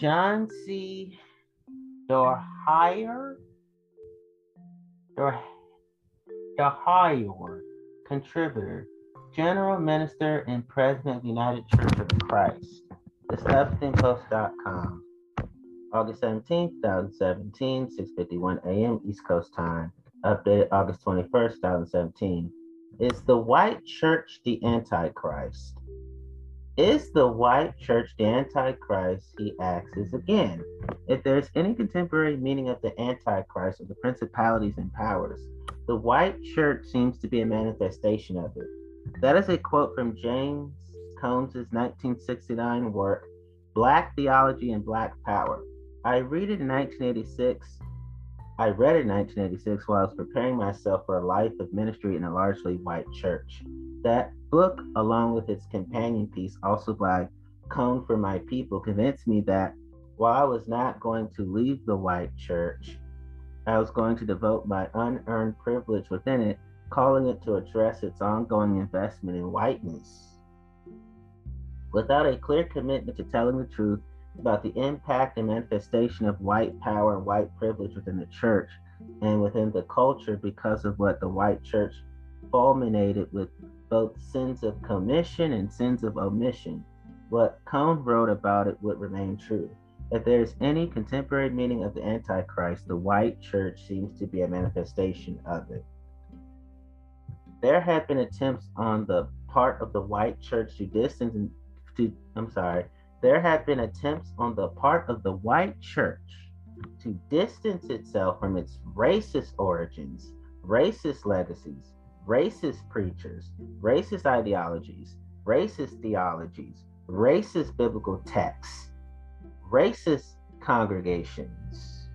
John C. Dorhauer, Dorhauer, contributor, general minister, and president of the United Church of Christ. TheHuffingtonPost.com. August 17, 2017, 6.51 a.m. East Coast time. Updated August 21st, 2017. Is the white church the Antichrist? Is the white church the Antichrist? He asks again. If there's any contemporary meaning of the Antichrist or the principalities and powers, the white church seems to be a manifestation of it. That is a quote from James Cone's 1969 work, Black Theology and Black Power. I read it in 1986. I read it in 1986 while I was preparing myself for a life of ministry in a largely white church. That book, along with its companion piece, also by Cone for My People, convinced me that while I was not going to leave the white church, I was going to devote my unearned privilege within it, calling it to address its ongoing investment in whiteness. Without a clear commitment to telling the truth, about the impact and manifestation of white power and white privilege within the church and within the culture because of what the white church fulminated with both sins of commission and sins of omission. What Cone wrote about it would remain true. If there is any contemporary meaning of the Antichrist, the white church seems to be a manifestation of it. There have been attempts on the part of the white church to distance to I'm sorry, there have been attempts on the part of the white church to distance itself from its racist origins, racist legacies, racist preachers, racist ideologies, racist theologies, racist biblical texts, racist congregations,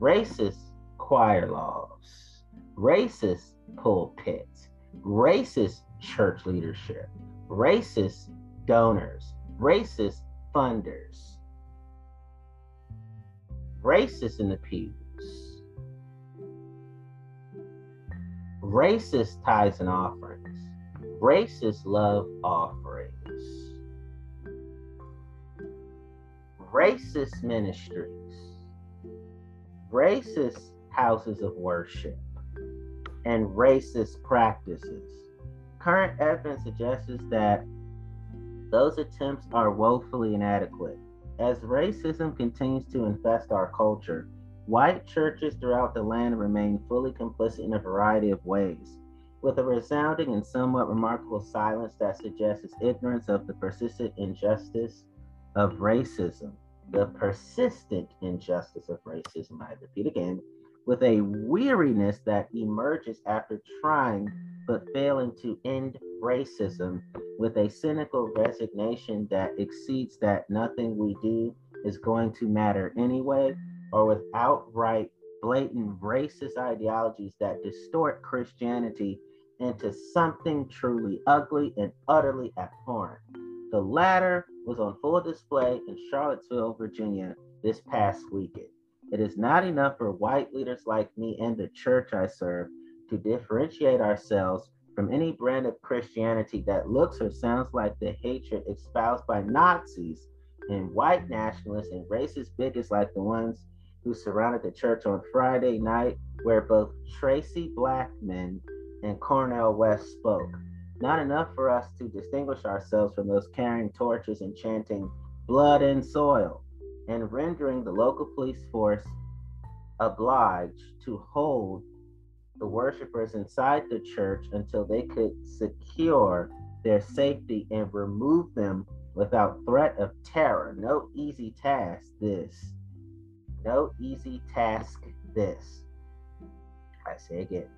racist choir laws, racist pulpits, racist church leadership, racist donors, racist funders, racist in the pews, racist tithes and offerings, racist love offerings, racist ministries, racist houses of worship, and racist practices. Current evidence suggests that those attempts are woefully inadequate. As racism continues to infest our culture, white churches throughout the land remain fully complicit in a variety of ways, with a resounding and somewhat remarkable silence that suggests its ignorance of the persistent injustice of racism. The persistent injustice of racism, I repeat again, with a weariness that emerges after trying but failing to end racism with a cynical resignation that exceeds that nothing we do is going to matter anyway, or with outright blatant racist ideologies that distort Christianity into something truly ugly and utterly abhorrent. The latter was on full display in Charlottesville, Virginia this past weekend. It is not enough for white leaders like me and the church I serve to differentiate ourselves from any brand of Christianity that looks or sounds like the hatred espoused by Nazis and white nationalists and racist bigots like the ones who surrounded the church on Friday night, where both Traci Blackmon and Cornel West spoke. Not enough for us to distinguish ourselves from those carrying torches and chanting blood and soil, and rendering the local police force obliged to hold the worshipers inside the church until they could secure their safety and remove them without threat of terror. No easy task, this. No easy task, this. I say again,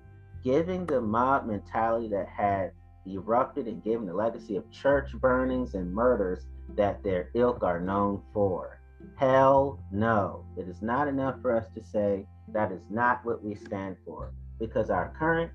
giving the mob mentality that had erupted and given the legacy of church burnings and murders that their ilk are known for. Hell no. It is not enough for us to say that is not what we stand for because our current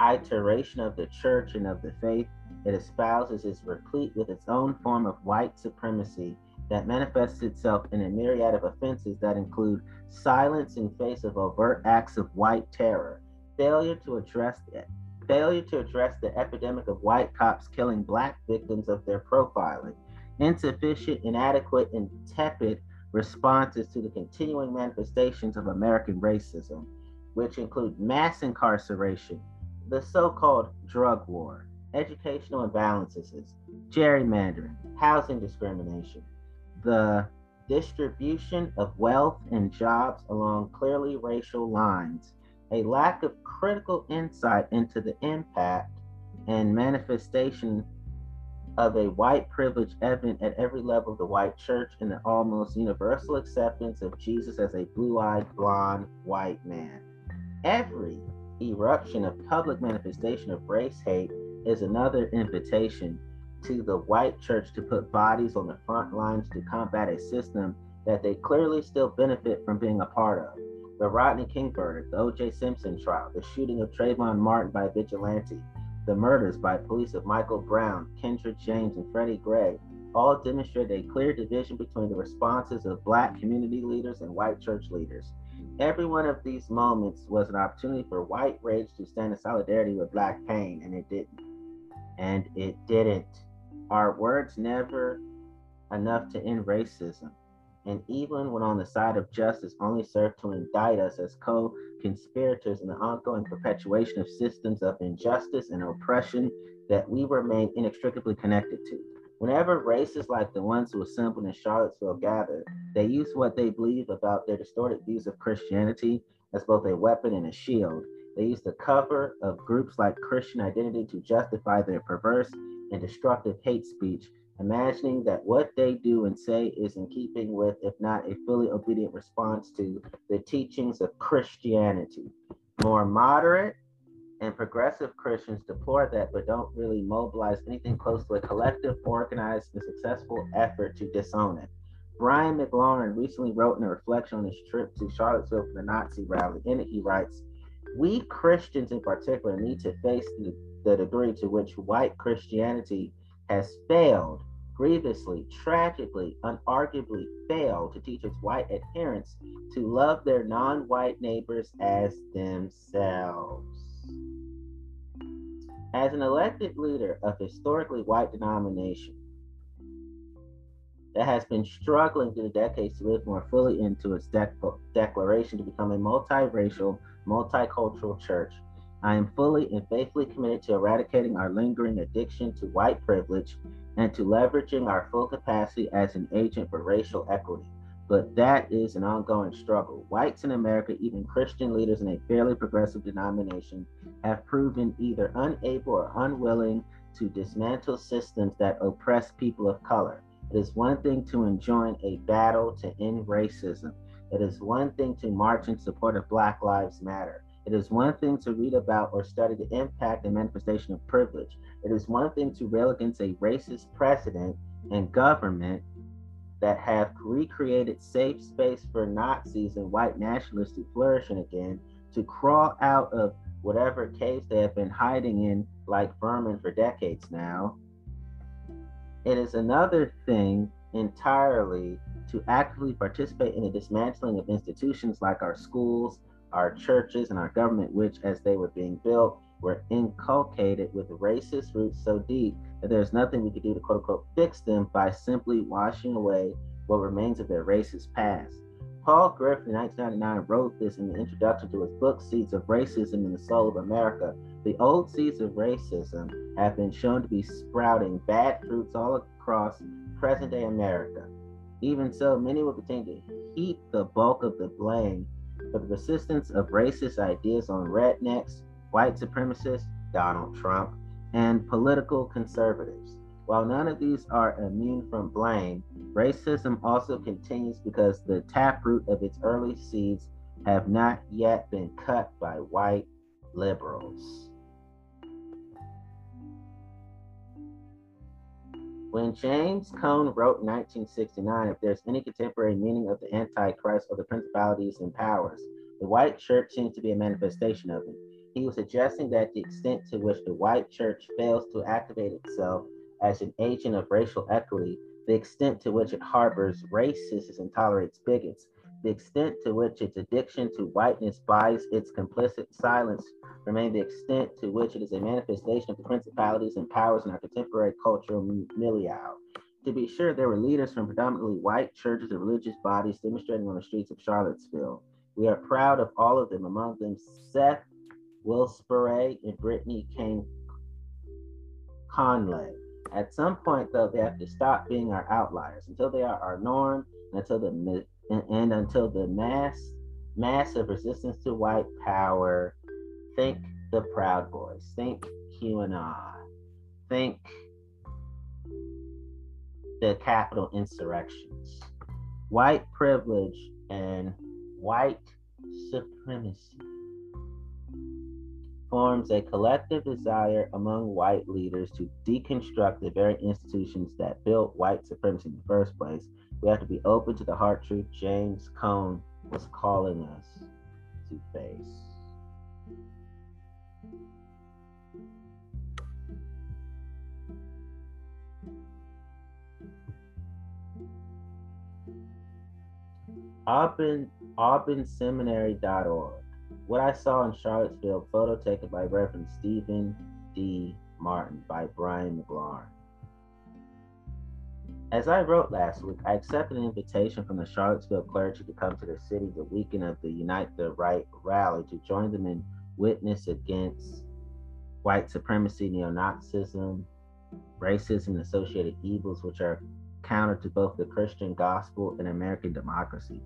iteration of the church and of the faith it espouses is replete with its own form of white supremacy that manifests itself in a myriad of offenses that include silence in face of overt acts of white terror, failure to address it, failure to address the epidemic of white cops killing black victims of their profiling, insufficient, inadequate, and tepid responses to the continuing manifestations of American racism, which include mass incarceration, the so called drug war, educational imbalances, gerrymandering, housing discrimination, the distribution of wealth and jobs along clearly racial lines, a lack of critical insight into the impact and manifestation of a white privilege evident at every level of the white church and the almost universal acceptance of Jesus as a blue eyed, blonde, white man. Every eruption of public manifestation of race hate is another invitation to the white church to put bodies on the front lines to combat a system that they clearly still benefit from being a part of. The Rodney King verdict, the O.J. Simpson trial, the shooting of Trayvon Martin by a vigilante, the murders by police of Michael Brown, Kendrick James, and Freddie Gray all demonstrate a clear division between the responses of black community leaders and white church leaders. Every one of these moments was an opportunity for white rage to stand in solidarity with black pain, and it didn't. And it didn't. Our words never enough to end racism. And even when on the side of justice, only serve to indict us as co conspirators in the ongoing perpetuation of systems of injustice and oppression that we remain inextricably connected to. Whenever racists like the ones who assembled in Charlottesville gather, they use what they believe about their distorted views of Christianity as both a weapon and a shield. They use the cover of groups like Christian Identity to justify their perverse and destructive hate speech, imagining that what they do and say is in keeping with, if not a fully obedient response to, the teachings of Christianity. More moderate and progressive Christians deplore that, but don't really mobilize anything close to a collective, organized, and successful effort to disown it. Brian McLaren recently wrote in a reflection on his trip to Charlottesville for the Nazi rally. In it, he writes, We Christians in particular need to face the, the degree to which white Christianity has failed grievously, tragically, unarguably failed to teach its white adherents to love their non white neighbors as themselves. As an elected leader of historically white denomination that has been struggling through the decades to live more fully into its de- declaration to become a multiracial, multicultural church, I am fully and faithfully committed to eradicating our lingering addiction to white privilege and to leveraging our full capacity as an agent for racial equity. But that is an ongoing struggle. Whites in America, even Christian leaders in a fairly progressive denomination, have proven either unable or unwilling to dismantle systems that oppress people of color. It is one thing to enjoin a battle to end racism. It is one thing to march in support of Black Lives Matter. It is one thing to read about or study the impact and manifestation of privilege. It is one thing to rail against a racist president and government that have recreated safe space for Nazis and white nationalists to flourish in again, to crawl out of whatever caves they have been hiding in like vermin for decades now. It is another thing entirely to actively participate in the dismantling of institutions like our schools, our churches, and our government, which, as they were being built, were inculcated with racist roots so deep that there's nothing we could do to quote unquote fix them by simply washing away what remains of their racist past. Paul Griffin in 1999 wrote this in the introduction to his book, Seeds of Racism in the Soul of America. The old seeds of racism have been shown to be sprouting bad fruits all across present day America. Even so, many will continue to heap the bulk of the blame for the persistence of racist ideas on rednecks, white supremacists, Donald Trump, and political conservatives. While none of these are immune from blame, racism also continues because the taproot of its early seeds have not yet been cut by white liberals. When James Cone wrote in 1969, if there's any contemporary meaning of the Antichrist or the principalities and powers, the white church seems to be a manifestation of it. He was suggesting that the extent to which the white church fails to activate itself as an agent of racial equity, the extent to which it harbors racists and tolerates bigots, the extent to which its addiction to whiteness buys its complicit silence remain the extent to which it is a manifestation of the principalities and powers in our contemporary cultural milieu. To be sure, there were leaders from predominantly white churches and religious bodies demonstrating on the streets of Charlottesville. We are proud of all of them, among them Seth Wilsbury and Brittany Caine Conley. At some point, though, they have to stop being our outliers until they are our norm, and until the and, and until the mass massive resistance to white power. Think the Proud Boys. Think QAnon. Think the Capitol insurrections. White privilege and white supremacy forms a collective desire among white leaders to deconstruct the very institutions that built white supremacy in the first place. We have to be open to the hard truth James Cone was calling us to face. Auburn, auburnseminary.org. What I saw in Charlottesville, photo taken by Reverend Stephen D. Martin by Brian McLaren. As I wrote last week, I accepted an invitation from the Charlottesville clergy to come to the city the weekend of the Unite the Right rally to join them in witness against white supremacy, neo Nazism, racism, and associated evils, which are counter to both the Christian gospel and American democracy.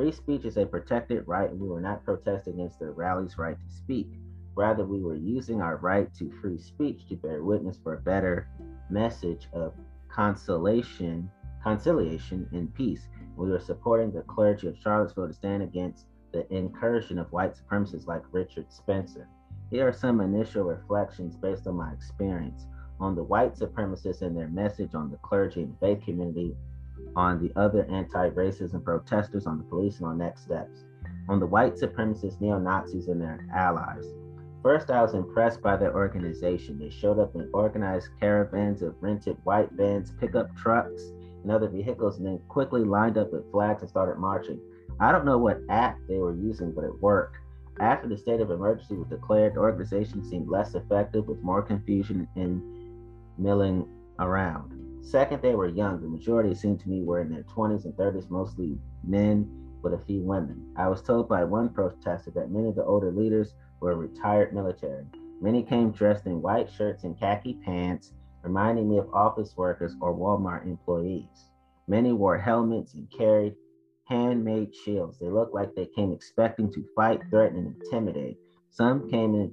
Free speech is a protected right, and we were not protesting against the rally's right to speak. Rather, we were using our right to free speech to bear witness for a better message of consolation, conciliation, and peace. We were supporting the clergy of Charlottesville to stand against the incursion of white supremacists like Richard Spencer. Here are some initial reflections based on my experience on the white supremacists and their message on the clergy and faith community on the other anti racism protesters, on the police, and on next steps, on the white supremacist neo Nazis and their allies. First, I was impressed by their organization. They showed up in organized caravans of rented white vans, pickup trucks, and other vehicles, and then quickly lined up with flags and started marching. I don't know what act they were using, but it worked. After the state of emergency was declared, the organization seemed less effective with more confusion and milling around. Second, they were young. The majority, it seemed to me, were in their 20s and 30s, mostly men with a few women. I was told by one protester that many of the older leaders were retired military. Many came dressed in white shirts and khaki pants, reminding me of office workers or Walmart employees. Many wore helmets and carried handmade shields. They looked like they came expecting to fight, threaten, and intimidate. Some came in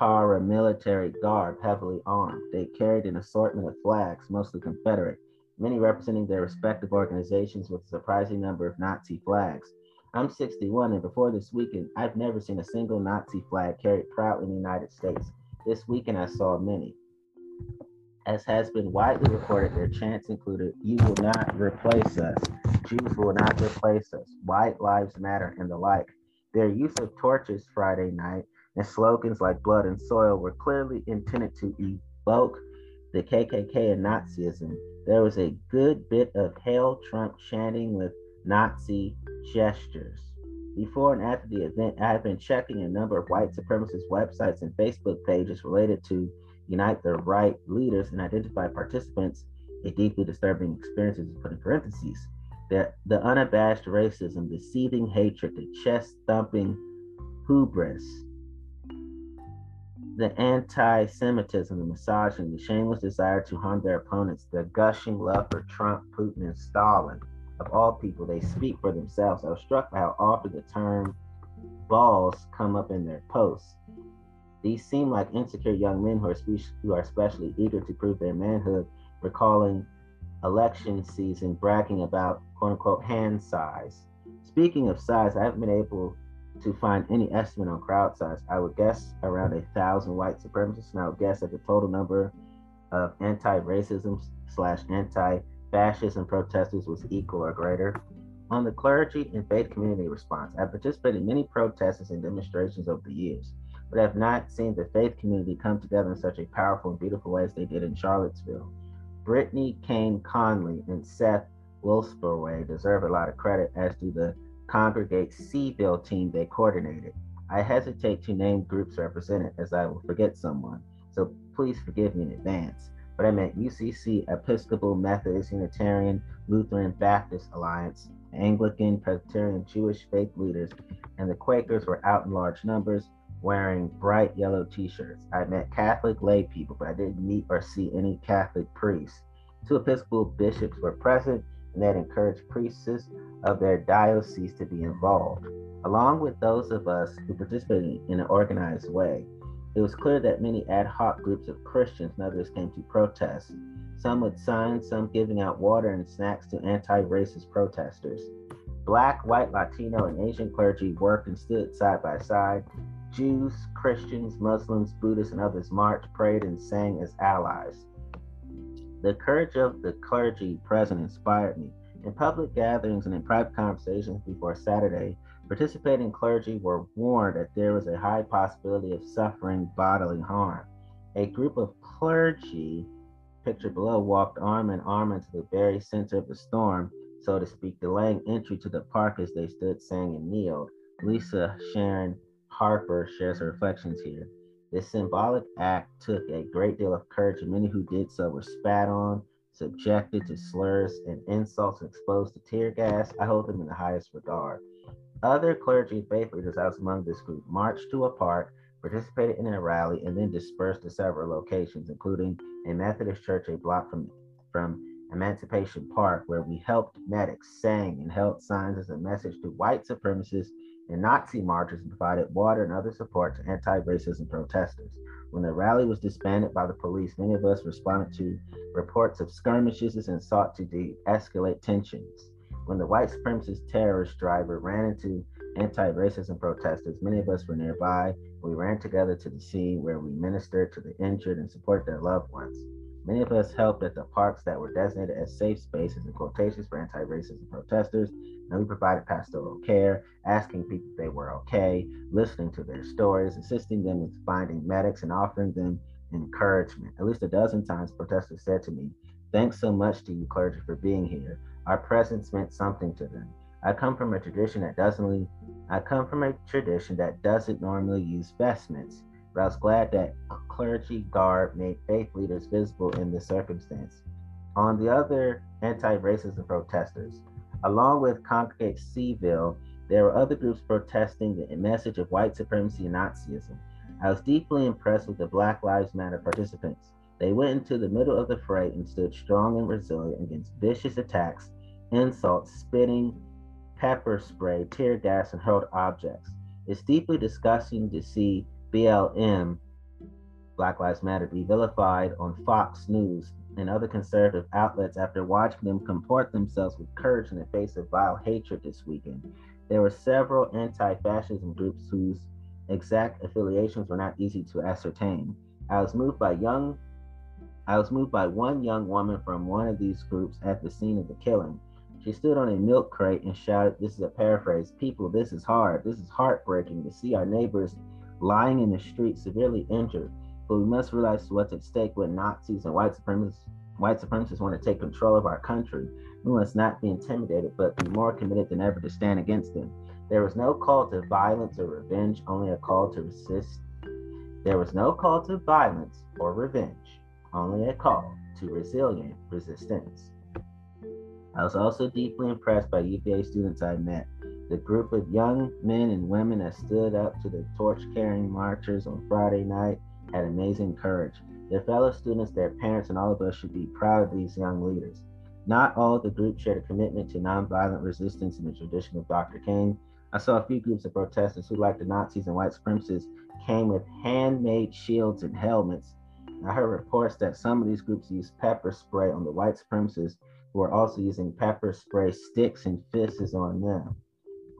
paramilitary garb, heavily armed. They carried an assortment of flags, mostly Confederate, many representing their respective organizations with a surprising number of Nazi flags. I'm 61, and before this weekend, I've never seen a single Nazi flag carried proudly in the United States. This weekend, I saw many. As has been widely reported, their chants included, You will not replace us. Jews will not replace us. White lives matter, and the like. Their use of torches Friday night and slogans like blood and soil were clearly intended to evoke the KKK and Nazism. There was a good bit of Hail Trump chanting with Nazi gestures. Before and after the event, I have been checking a number of white supremacist websites and Facebook pages related to Unite the Right leaders and identify participants a deeply disturbing experience is put in parentheses. The, the unabashed racism, the seething hatred, the chest thumping hubris, the anti Semitism, the misogyny, the shameless desire to harm their opponents, the gushing love for Trump, Putin, and Stalin. Of all people, they speak for themselves. I was struck by how often the term balls come up in their posts. These seem like insecure young men who are, spe- who are especially eager to prove their manhood, recalling election season bragging about quote unquote hand size. Speaking of size, I haven't been able to find any estimate on crowd size. I would guess around a thousand white supremacists, and I would guess that the total number of anti-racism slash anti-fascism protesters was equal or greater. On the clergy and faith community response, I've participated in many protests and demonstrations over the years, but have not seen the faith community come together in such a powerful and beautiful way as they did in Charlottesville. Brittany Caine Conley and Seth Wilsbury deserve a lot of credit, as do the Congregate C'ville team they coordinated. I hesitate to name groups represented as I will forget someone, so please forgive me in advance. but I meant UCC, Episcopal, Methodist, Unitarian, Lutheran, Baptist Alliance, Anglican, Presbyterian, Jewish faith leaders, and the Quakers were out in large numbers wearing bright yellow t shirts. I met Catholic lay people, but I didn't meet or see any Catholic priests. Two Episcopal bishops were present, they encouraged priests of their diocese to be involved, along with those of us who participated in an organized way. It was clear that many ad hoc groups of Christians and others came to protest, some with signs, some giving out water and snacks to anti racist protesters. Black, white, Latino, and Asian clergy worked and stood side by side. Jews, Christians, Muslims, Buddhists, and others marched, prayed, and sang as allies. The courage of the clergy present inspired me. In public gatherings and in private conversations before Saturday, Participating clergy were warned that there was a high possibility of suffering bodily harm. A group of clergy, pictured below, walked arm in arm into the very center of the storm, so to speak, delaying entry to the park as they stood, sang, and kneeled. Lisa Sharon Harper shares her reflections here. This symbolic act took a great deal of courage, and many who did so were spat on, subjected to slurs and insults, and exposed to tear gas. I hold them in the highest regard. Other clergy and faith leaders out among this group marched to a park, participated in a rally, and then dispersed to several locations, including a Methodist church a block from, from Emancipation Park, where we helped medics, sang, and held signs as a message to white supremacists and Nazi marchers provided water and other support to anti racism protesters. When the rally was disbanded by the police, many of us responded to reports of skirmishes and sought to de escalate tensions. When the white supremacist terrorist driver ran into anti racism protesters, many of us were nearby. We ran together to the scene where we ministered to the injured and supported their loved ones. Many of us helped at the parks that were designated as safe spaces and quotations for anti racism protesters, and we provided pastoral care, asking people if they were okay, listening to their stories, assisting them with finding medics, and offering them encouragement. At least a dozen times, protesters said to me, Thanks so much to you, clergy, for being here. Our presence meant something to them. I come from a tradition that doesn't I come from a tradition that doesn't normally use vestments, but I was glad that clergy garb made faith leaders visible in this circumstance. On the other anti-racism protesters, along with Congregate C'ville, there were other groups protesting the message of white supremacy and Nazism. I was deeply impressed with the Black Lives Matter participants. They went into the middle of the fray and stood strong and resilient against vicious attacks insults, spitting, pepper spray, tear gas, and hurled objects. It's deeply disgusting to see BLM, Black Lives Matter, be vilified on Fox News and other conservative outlets after watching them comport themselves with courage in the face of vile hatred this weekend. There were several anti fascism groups whose exact affiliations were not easy to ascertain. I was moved by young I was moved by one young woman from one of these groups at the scene of the killing. She stood on a milk crate and shouted, This is a paraphrase, people, this is hard. This is heartbreaking to see our neighbors lying in the street severely injured. But we must realize what's at stake when Nazis and white supremacists, white supremacists want to take control of our country. We must not be intimidated, but be more committed than ever to stand against them. There was no call to violence or revenge, only a call to resist. There was no call to violence or revenge, only a call to resilient resistance. I was also deeply impressed by UVA students I met. The group of young men and women that stood up to the torch carrying marchers on Friday night had amazing courage. Their fellow students, their parents, and all of us should be proud of these young leaders. Not all of the group shared a commitment to nonviolent resistance in the tradition of Dr. King. I saw a few groups of protesters who, like the Nazis and white supremacists, came with handmade shields and helmets. I heard reports that some of these groups used pepper spray on the white supremacists who are also using pepper spray sticks and fists on them,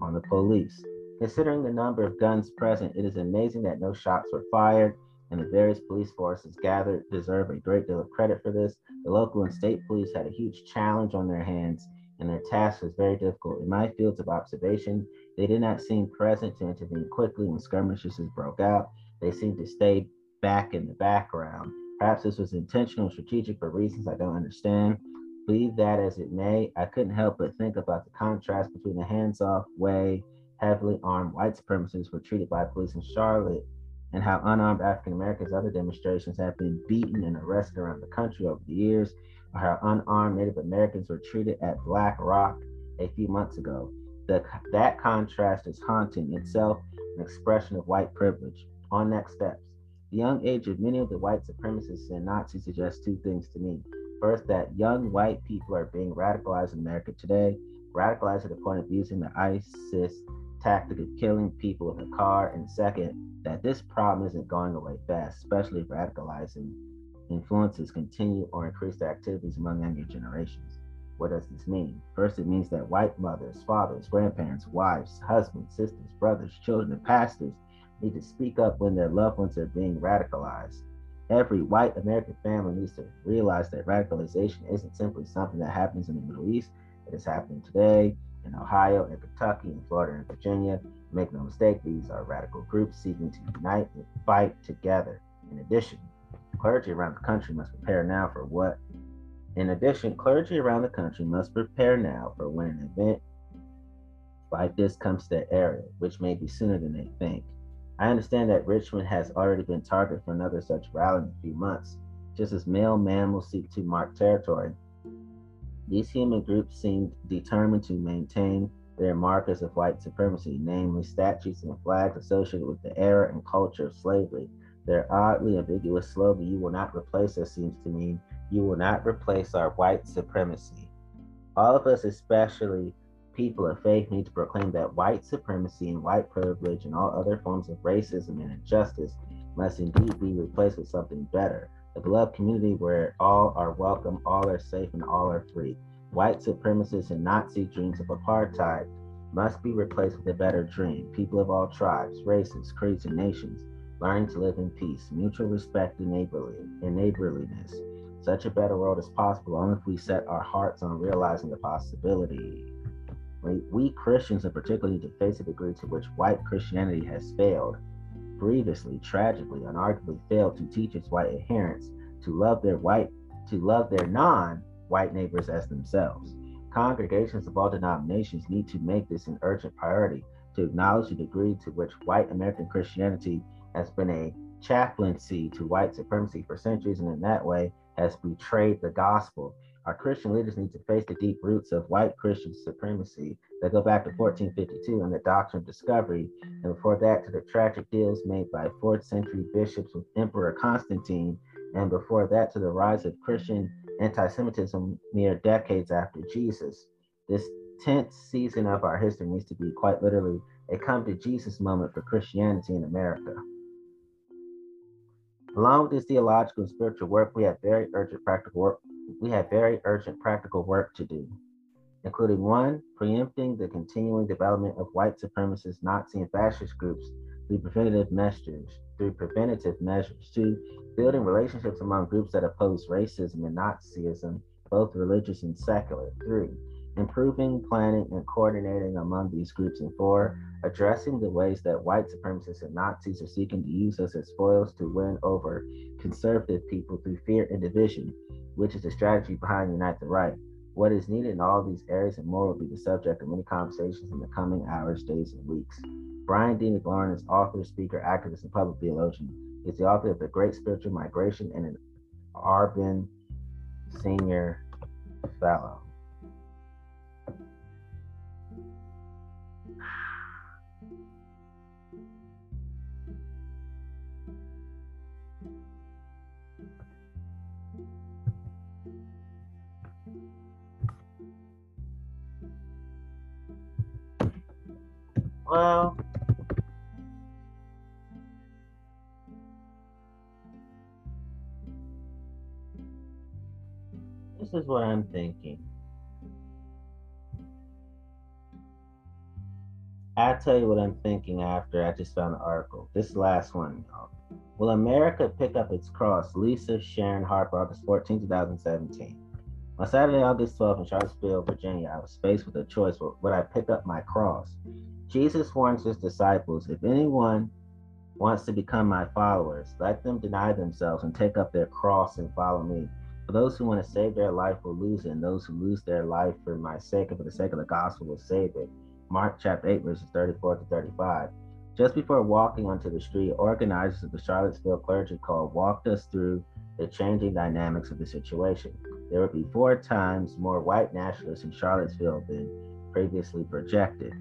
on the police. Considering the number of guns present, it is amazing that no shots were fired, and the various police forces gathered deserve a great deal of credit for this. The local and state police had a huge challenge on their hands, and their task was very difficult. In my fields of observation, they did not seem present to intervene quickly when skirmishes broke out. They seemed to stay back in the background. Perhaps this was intentional, strategic for reasons I don't understand. Be that as it may, I couldn't help but think about the contrast between the hands off way heavily armed white supremacists were treated by police in Charlotte and how unarmed African Americans, other demonstrations have been beaten and arrested around the country over the years, or how unarmed Native Americans were treated at Black Rock a few months ago. The, that contrast is haunting itself, an expression of white privilege. On next steps, the young age of many of the white supremacists and Nazis suggests two things to me. First, that young white people are being radicalized in America today, radicalized to the point of using the ISIS tactic of killing people in a car. And second, that this problem isn't going away fast, especially if radicalizing influences continue or increase their activities among younger generations. What does this mean? First, it means that white mothers, fathers, grandparents, wives, husbands, sisters, brothers, children, and pastors need to speak up when their loved ones are being radicalized. Every white American family needs to realize that radicalization isn't simply something that happens in the Middle East, it is happening today in Ohio and Kentucky and Florida and Virginia. Make no mistake, these are radical groups seeking to unite and fight together. In addition, clergy around the country must prepare now for what in addition, clergy around the country must prepare now for when an event like this comes to their area, which may be sooner than they think. I understand that Richmond has already been targeted for another such rally in a few months. Just as male mammals seek to mark territory, these human groups seem determined to maintain their markers of white supremacy, namely statues and flags associated with the era and culture of slavery. Their oddly ambiguous slogan, You will not replace us, seems to mean you will not replace our white supremacy. All of us, especially people of faith, need to proclaim that white supremacy and white privilege and all other forms of racism and injustice must indeed be replaced with something better. A beloved community where all are welcome, all are safe, and all are free. White supremacist and Nazi dreams of apartheid must be replaced with a better dream. People of all tribes, races, creeds, and nations learning to live in peace, mutual respect, and neighborly and neighborliness. Such a better world is possible only if we set our hearts on realizing the possibility. We, we Christians, in particular, need to face the degree to which white Christianity has failed, grievously, tragically, unarguably failed to teach its white adherents to love their white, to love their non-white neighbors as themselves. Congregations of all denominations need to make this an urgent priority to acknowledge the degree to which white American Christianity has been a chaplaincy to white supremacy for centuries, and in that way has betrayed the gospel. Our Christian leaders need to face the deep roots of white Christian supremacy that go back to 1452 and the doctrine of discovery, and before that to the tragic deals made by fourth century bishops with Emperor Constantine, and before that to the rise of Christian anti Semitism mere decades after Jesus. This tenth season of our history needs to be quite literally a come to Jesus moment for Christianity in America. Along with this theological and spiritual work, we have very urgent practical work. We have very urgent practical work to do, including one, preempting the continuing development of white supremacist, Nazi, and fascist groups through preventative measures. Through preventative measures, two, building relationships among groups that oppose racism and Nazism, both religious and secular. Three, improving planning and coordinating among these groups. And four, addressing the ways that white supremacists and Nazis are seeking to use us as foils to win over conservative people through fear and division, which is the strategy behind Unite the Right. What is needed in all these areas and more will be the subject of many conversations in the coming hours, days, and weeks. Brian D. McLaren is author, speaker, activist, and public theologian. He's the author of The Great Spiritual Migration and an Auburn Senior Fellow. Well, this is what I'm thinking. I'll tell you what I'm thinking after I just found the article. This last one, y'all. Will America pick up its cross? Lisa Sharon Harper, August 14, 2017. On Saturday, August 12th in Charlottesville, Virginia, I was faced with a choice. Would I pick up my cross? Jesus warns his disciples if anyone wants to become my followers, let them deny themselves and take up their cross and follow me. For those who want to save their life will lose it, and those who lose their life for my sake and for the sake of the gospel will save it. Mark chapter 8, verses 34 to 35. Just before walking onto the street, organizers of the Charlottesville Clergy Call walked us through the changing dynamics of the situation. There would be four times more white nationalists in Charlottesville than previously projected.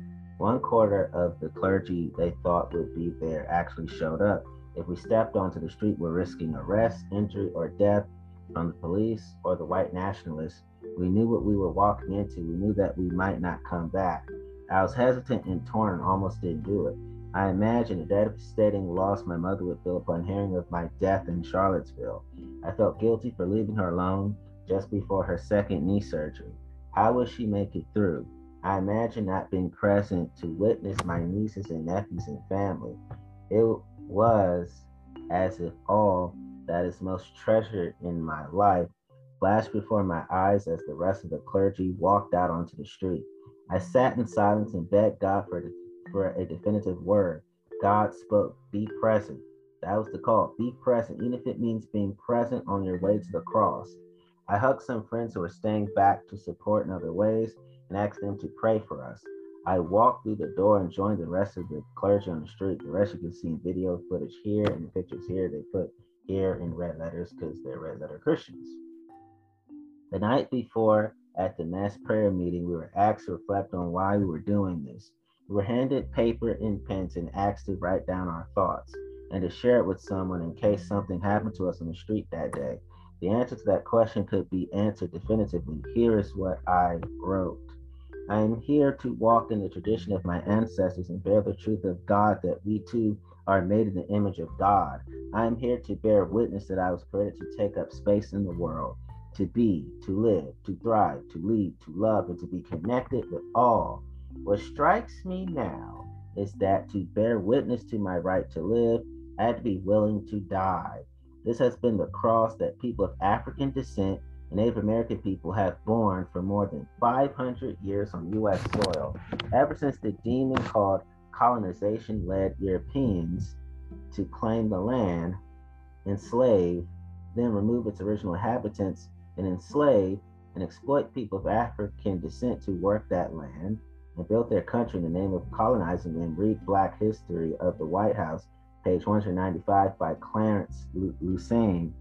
One quarter of the clergy they thought would be there actually showed up. If we stepped onto the street, we're risking arrest, injury, or death from the police or the white nationalists. We knew what we were walking into. We knew that we might not come back. I was hesitant and torn and almost didn't do it. I imagine the devastating loss my mother would feel upon hearing of my death in Charlottesville. I felt guilty for leaving her alone just before her second knee surgery. How will she make it through? I imagine not being present to witness my nieces and nephews and family. It was as if all that is most treasured in my life flashed before my eyes as the rest of the clergy walked out onto the street. I sat in silence and begged God for, for a definitive word. God spoke, be present. That was the call. Be present, even if it means being present on your way to the cross. I hugged some friends who were staying back to support in other ways and asked them to pray for us. I walked through the door and joined the rest of the clergy on the street. The rest you can see in video footage here and the pictures here. They put here in red letters because they're red letter Christians. The night before, at the mass prayer meeting, we were asked to reflect on why we were doing this. We were handed paper and pens and asked to write down our thoughts and to share it with someone in case something happened to us on the street that day. The answer to that question could be answered definitively. Here is what I wrote. I am here to walk in the tradition of my ancestors and bear the truth of God that we too are made in the image of God. I am here to bear witness that I was created to take up space in the world, to be, to live, to thrive, to lead, to love, and to be connected with all. What strikes me now is that to bear witness to my right to live, I had to be willing to die. This has been the cross that people of African descent Native American people have borne for more than 500 years on U.S. soil, ever since the demon called colonization led Europeans to claim the land, enslave, then remove its original inhabitants, and enslave and exploit people of African descent to work that land and build their country in the name of colonizing them. Read Black History of the White House, page 195 by Clarence Lusane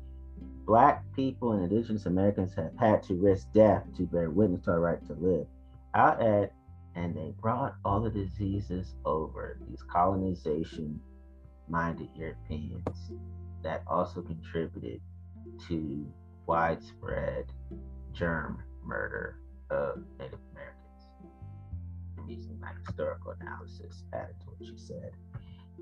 Black people and Indigenous Americans have had to risk death to bear witness to our right to live. I'll add, and they brought all the diseases over, these colonization minded Europeans that also contributed to widespread germ murder of Native Americans. I'm using my historical analysis added to what she said.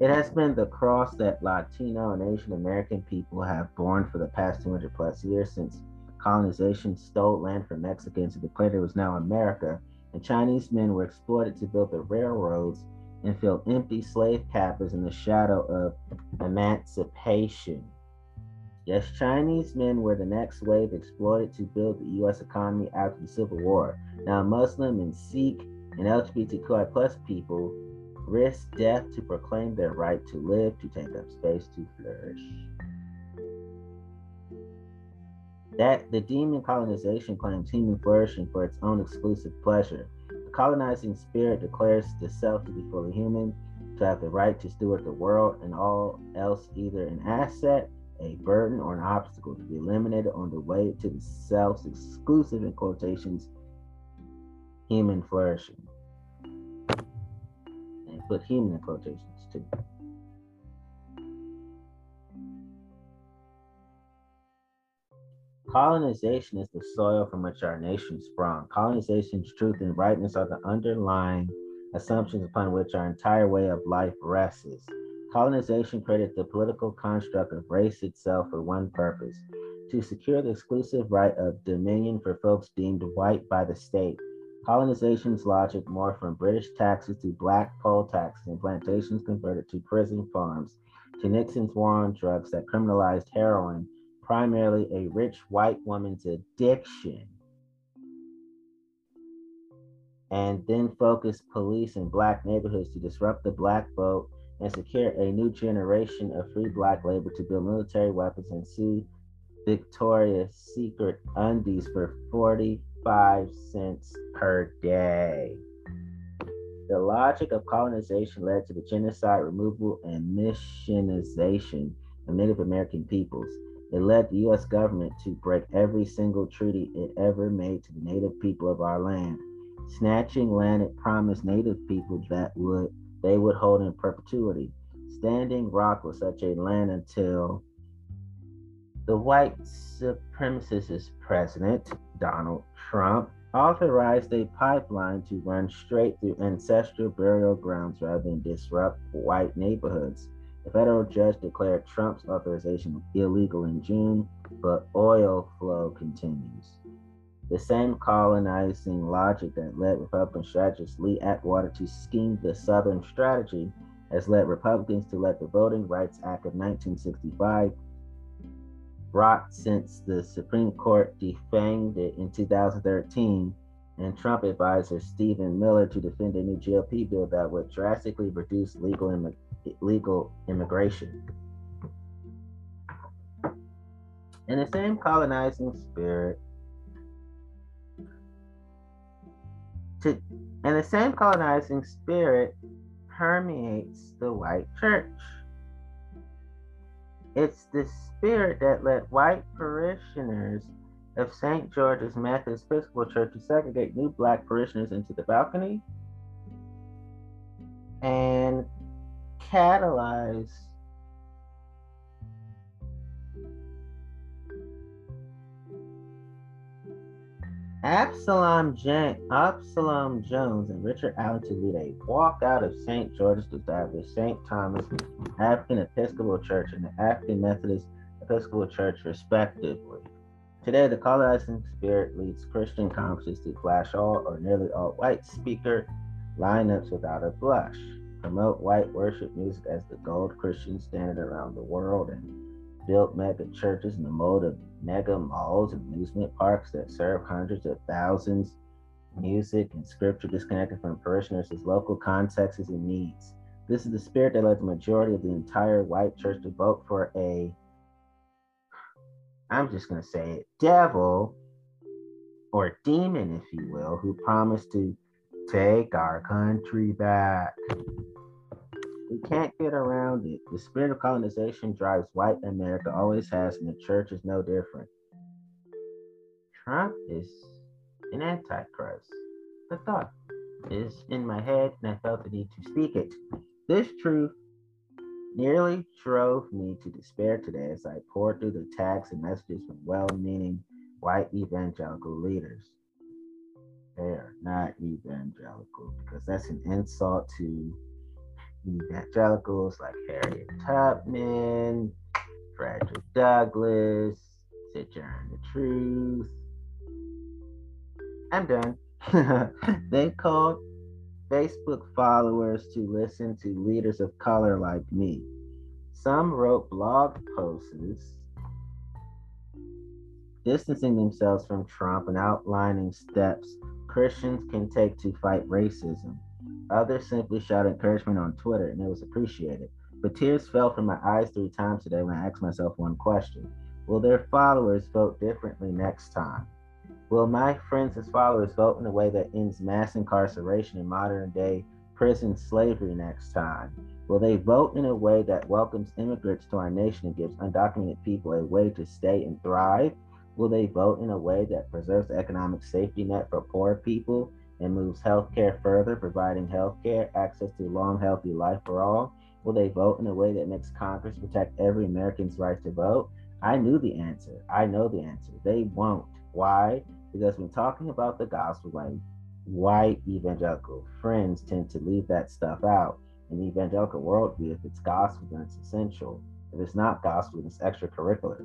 It has been the cross that Latino and Asian American people have borne for the past 200 plus years since colonization stole land from Mexicans who declared it was now America, and Chinese men were exploited to build the railroads and fill empty slave cabins in the shadow of emancipation. Yes, Chinese men were the next wave exploited to build the U.S. economy after the Civil War. Now, Muslim and Sikh and LGBTQI plus people risk death to proclaim their right to live, to take up space, to flourish. That the demon colonization claims human flourishing for its own exclusive pleasure. The colonizing spirit declares the self to be fully human, to have the right to steward the world and all else either an asset, a burden, or an obstacle to be eliminated on the way to the self's exclusive, in quotations, human flourishing put human in quotations too. Colonization is the soil from which our nation sprung. Colonization's truth and rightness are the underlying assumptions upon which our entire way of life rests. Colonization created the political construct of race itself for one purpose to secure the exclusive right of dominion for folks deemed white by the state Colonization's logic morphed from British taxes to black poll taxes and plantations converted to prison farms, to Nixon's war on drugs that criminalized heroin, primarily a rich white woman's addiction, and then focused police in black neighborhoods to disrupt the black vote and secure a new generation of free black labor to build military weapons and sue Victoria's Secret undies for 40 five cents per day. The logic of colonization led to the genocide, removal, and missionization of Native American peoples. It led the U.S. government to break every single treaty it ever made to the Native people of our land, snatching land it promised Native people that would they would hold in perpetuity. Standing Rock was such a land until the white supremacist president, Donald Trump, authorized a pipeline to run straight through ancestral burial grounds rather than disrupt white neighborhoods. A federal judge declared Trump's authorization illegal in June, but oil flow continues. The same colonizing logic that led Republican strategist Lee Atwater to scheme the Southern strategy has led Republicans to let the Voting Rights Act of 1965 brought since the Supreme Court defanged it in 2013, and Trump advisor Stephen Miller to defend a new GOP bill that would drastically reduce legal, Im- legal immigration. In the same colonizing spirit, to, and the same colonizing spirit permeates the white church. It's the spirit that led white parishioners of St. George's Methodist Episcopal Church to segregate new black parishioners into the balcony and catalyze Absalom, Jan- Absalom Jones and Richard Allen to lead a walk out of St. George's to establish St. Thomas African Episcopal Church and the African Methodist Episcopal Church, respectively. Today, the colonizing spirit leads Christian conferences to flash all or nearly all white speaker lineups without a blush, promote white worship music as the gold Christian standard around the world, and build mega churches in the mode of mega malls and amusement parks that serve hundreds of thousands, music and scripture disconnected from parishioners' local contexts and needs. This is the spirit that led the majority of the entire white church to vote for a, I'm just going to say it, devil or demon, if you will, who promised to take our country back. We can't get around it. The spirit of colonization drives white America, always has, and the church is no different. Trump is an antichrist. The thought is in my head, and I felt the need to speak it. This truth nearly drove me to despair today as I poured through the tags and messages from well meaning white evangelical leaders. They are not evangelical because that's an insult to evangelicals like Harriet Tubman, Frederick Douglass, Sojourner Truth. I'm done. they called Facebook followers to listen to leaders of color like me. Some wrote blog posts distancing themselves from Trump and outlining steps Christians can take to fight racism. Others simply shouted encouragement on Twitter, and it was appreciated. But tears fell from my eyes three times today when I asked myself one question Will their followers vote differently next time? Will my friends as followers vote in a way that ends mass incarceration and modern day prison slavery next time? Will they vote in a way that welcomes immigrants to our nation and gives undocumented people a way to stay and thrive? Will they vote in a way that preserves the economic safety net for poor people and moves healthcare further, providing healthcare access to long, healthy life for all? Will they vote in a way that makes Congress protect every American's right to vote? I knew the answer. I know the answer. They won't. Why? Because when talking about the gospel, my white evangelical friends tend to leave that stuff out. In the evangelical worldview, if it's gospel, then it's essential. If it's not gospel, then it's extracurricular.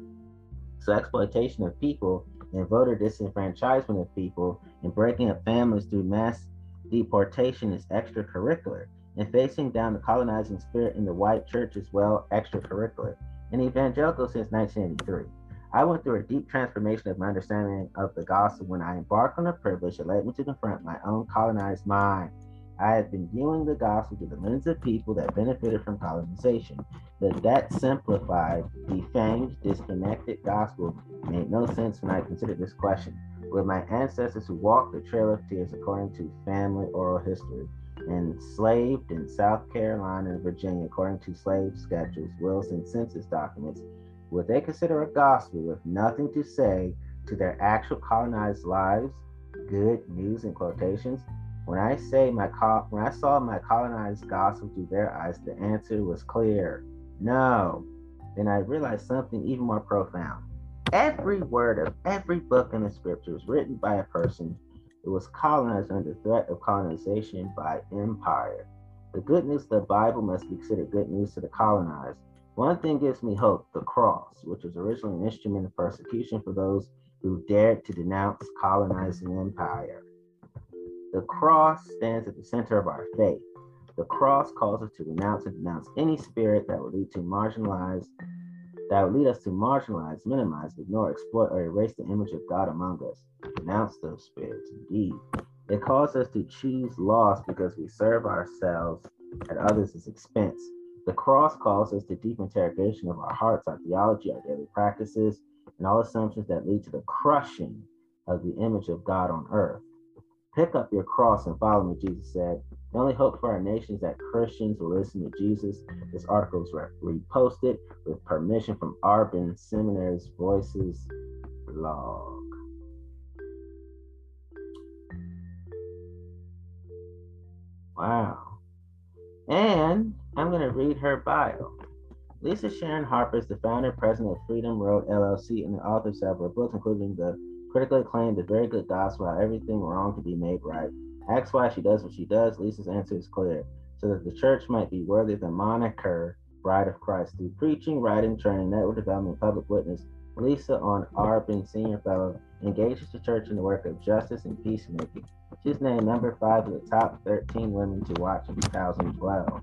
So exploitation of people and voter disenfranchisement of people and breaking up families through mass deportation is extracurricular. And facing down the colonizing spirit in the white church is well extracurricular. And evangelical since 1983. I went through a deep transformation of my understanding of the gospel when I embarked on a privilege that led me to confront my own colonized mind. I had been viewing the gospel through the lens of people that benefited from colonization. But that simplified, defanged, disconnected gospel made no sense when I considered this question. With my ancestors who walked the Trail of Tears according to family oral history, enslaved in South Carolina and Virginia, according to slave schedules, wills, and census documents, what they consider a gospel with nothing to say to their actual colonized lives, good news in quotations. When I say my when I saw my colonized gospel through their eyes, the answer was clear. No. Then I realized something even more profound. Every word of every book in the scriptures written by a person who was colonized under threat of colonization by empire. The good news of the Bible must be considered good news to the colonized. One thing gives me hope the cross, which was originally an instrument of persecution for those who dared to denounce colonizing empire. The cross stands at the center of our faith. The cross calls us to renounce and denounce any spirit that would lead to marginalize, that would lead us to marginalize, minimize, ignore, exploit, or erase the image of God among us. Denounce those spirits, indeed. It calls us to choose loss because we serve ourselves at others' expense. The cross calls us to deep interrogation of our hearts, our theology, our daily practices, and all assumptions that lead to the crushing of the image of God on earth. Pick up your cross and follow me, Jesus said. The only hope for our nation is that Christians will listen to Jesus. This article is reposted with permission from Auburn Seminary's Voices blog. Wow. And I'm going to read her bio. Lisa Sharon Harper is the founder and president of Freedom Road LLC and the author of several books, including the critically acclaimed The Very Good Gospel How Everything Wrong Can Be Made Right. Ask why she does what she does. Lisa's answer is clear so that the church might be worthy of the moniker Bride of Christ. Through preaching, writing, training, network development, public witness, Lisa on Auburn Senior Fellow engages the church in the work of justice and peacemaking. She's named number five of the top 13 women to watch in 2012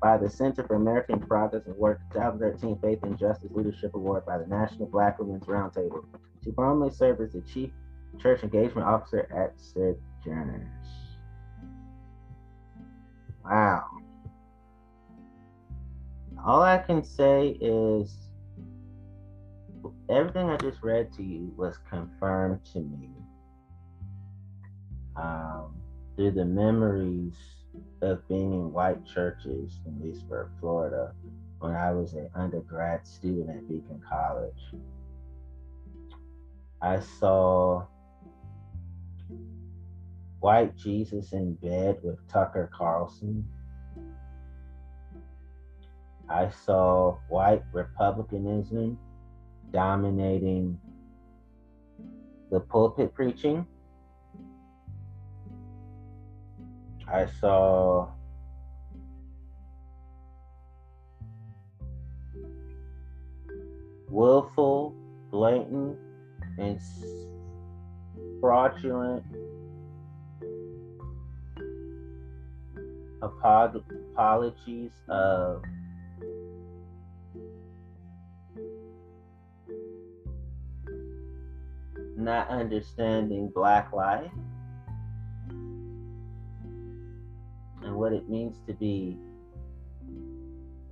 by the Center for American Progress and Work 2013 Faith and Justice Leadership Award by the National Black Women's Roundtable. She formerly served as the Chief Church Engagement Officer at Sojourners. Wow. All I can say is everything I just read to you was confirmed to me um, through the memories of being in white churches in Leesburg, Florida, when I was an undergrad student at Beacon College. I saw white Jesus in bed with Tucker Carlson. I saw white republicanism dominating the pulpit preaching. I saw willful, blatant, and fraudulent apologies of not understanding black life and what it means to be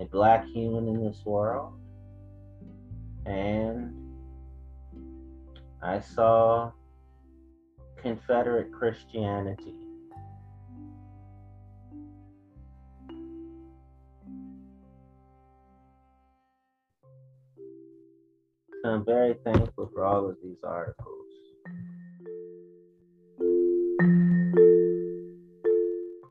a black human in this world. And I saw Confederate Christianity. So I'm very thankful for all of these articles.